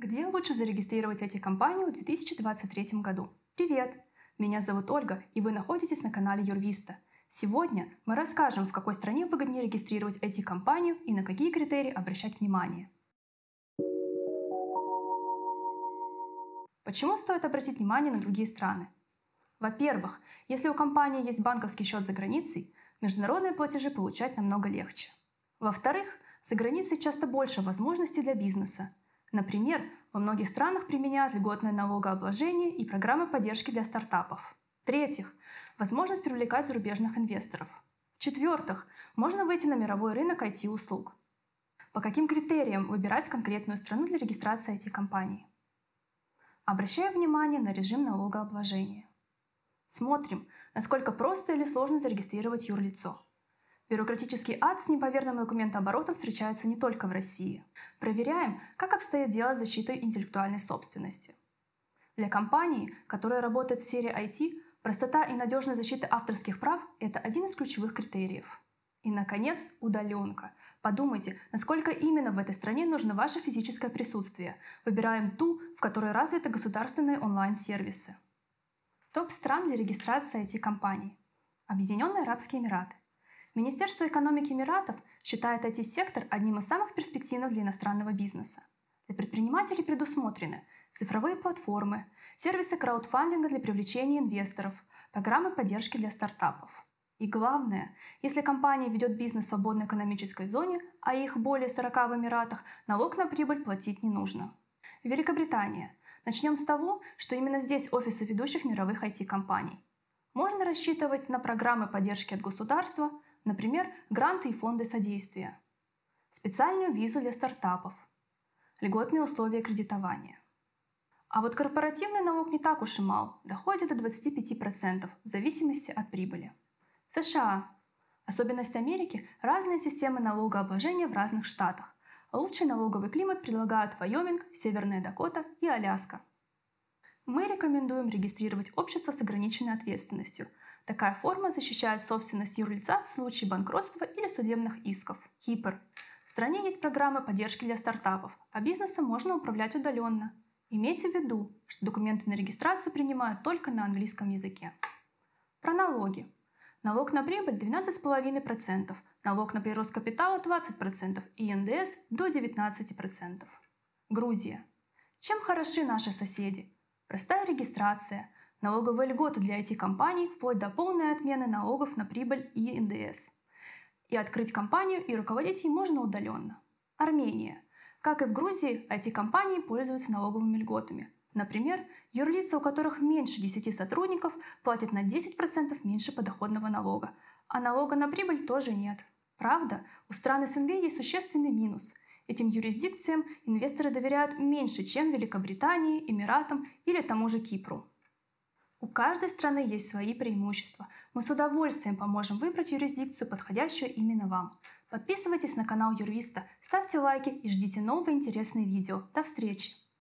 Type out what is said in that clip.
Где лучше зарегистрировать IT-компанию в 2023 году? Привет! Меня зовут Ольга, и вы находитесь на канале Юрвиста. Сегодня мы расскажем, в какой стране выгоднее регистрировать IT-компанию и на какие критерии обращать внимание. Почему стоит обратить внимание на другие страны? Во-первых, если у компании есть банковский счет за границей, международные платежи получать намного легче. Во-вторых, за границей часто больше возможностей для бизнеса. Например, во многих странах применяют льготное налогообложение и программы поддержки для стартапов. В-третьих, возможность привлекать зарубежных инвесторов. В-четвертых, можно выйти на мировой рынок IT-услуг. По каким критериям выбирать конкретную страну для регистрации IT-компании? Обращаю внимание на режим налогообложения. Смотрим, насколько просто или сложно зарегистрировать юрлицо. Бюрократический ад с неповерным документооборотом встречается не только в России. Проверяем, как обстоит дело с защитой интеллектуальной собственности. Для компании, которая работает в сфере IT, простота и надежность защиты авторских прав – это один из ключевых критериев. И, наконец, удаленка. Подумайте, насколько именно в этой стране нужно ваше физическое присутствие. Выбираем ту, в которой развиты государственные онлайн-сервисы. Топ стран для регистрации IT-компаний. Объединенные Арабские Эмираты. Министерство экономики Эмиратов считает IT-сектор одним из самых перспективных для иностранного бизнеса. Для предпринимателей предусмотрены цифровые платформы, сервисы краудфандинга для привлечения инвесторов, программы поддержки для стартапов. И главное, если компания ведет бизнес в свободной экономической зоне, а их более 40 в Эмиратах, налог на прибыль платить не нужно. Великобритания. Начнем с того, что именно здесь офисы ведущих мировых IT-компаний. Можно рассчитывать на программы поддержки от государства, например, гранты и фонды содействия, специальную визу для стартапов, льготные условия кредитования. А вот корпоративный налог не так уж и мал, доходит до 25% в зависимости от прибыли. США. Особенность Америки – разные системы налогообложения в разных штатах. Лучший налоговый климат предлагают Вайоминг, Северная Дакота и Аляска. Мы рекомендуем регистрировать общество с ограниченной ответственностью. Такая форма защищает собственность юрлица в случае банкротства или судебных исков. Кипр. В стране есть программы поддержки для стартапов, а бизнесом можно управлять удаленно. Имейте в виду, что документы на регистрацию принимают только на английском языке. Про налоги. Налог на прибыль 12,5%, налог на прирост капитала 20% и НДС до 19%. Грузия. Чем хороши наши соседи? Простая регистрация, налоговые льготы для IT-компаний вплоть до полной отмены налогов на прибыль и НДС. И открыть компанию и руководить ей можно удаленно. Армения. Как и в Грузии, IT-компании пользуются налоговыми льготами. Например, юрлица, у которых меньше 10 сотрудников, платят на 10% меньше подоходного налога, а налога на прибыль тоже нет. Правда, у стран СНГ есть существенный минус. Этим юрисдикциям инвесторы доверяют меньше, чем Великобритании, Эмиратам или тому же Кипру. У каждой страны есть свои преимущества. Мы с удовольствием поможем выбрать юрисдикцию, подходящую именно вам. Подписывайтесь на канал Юрвиста, ставьте лайки и ждите новые интересные видео. До встречи!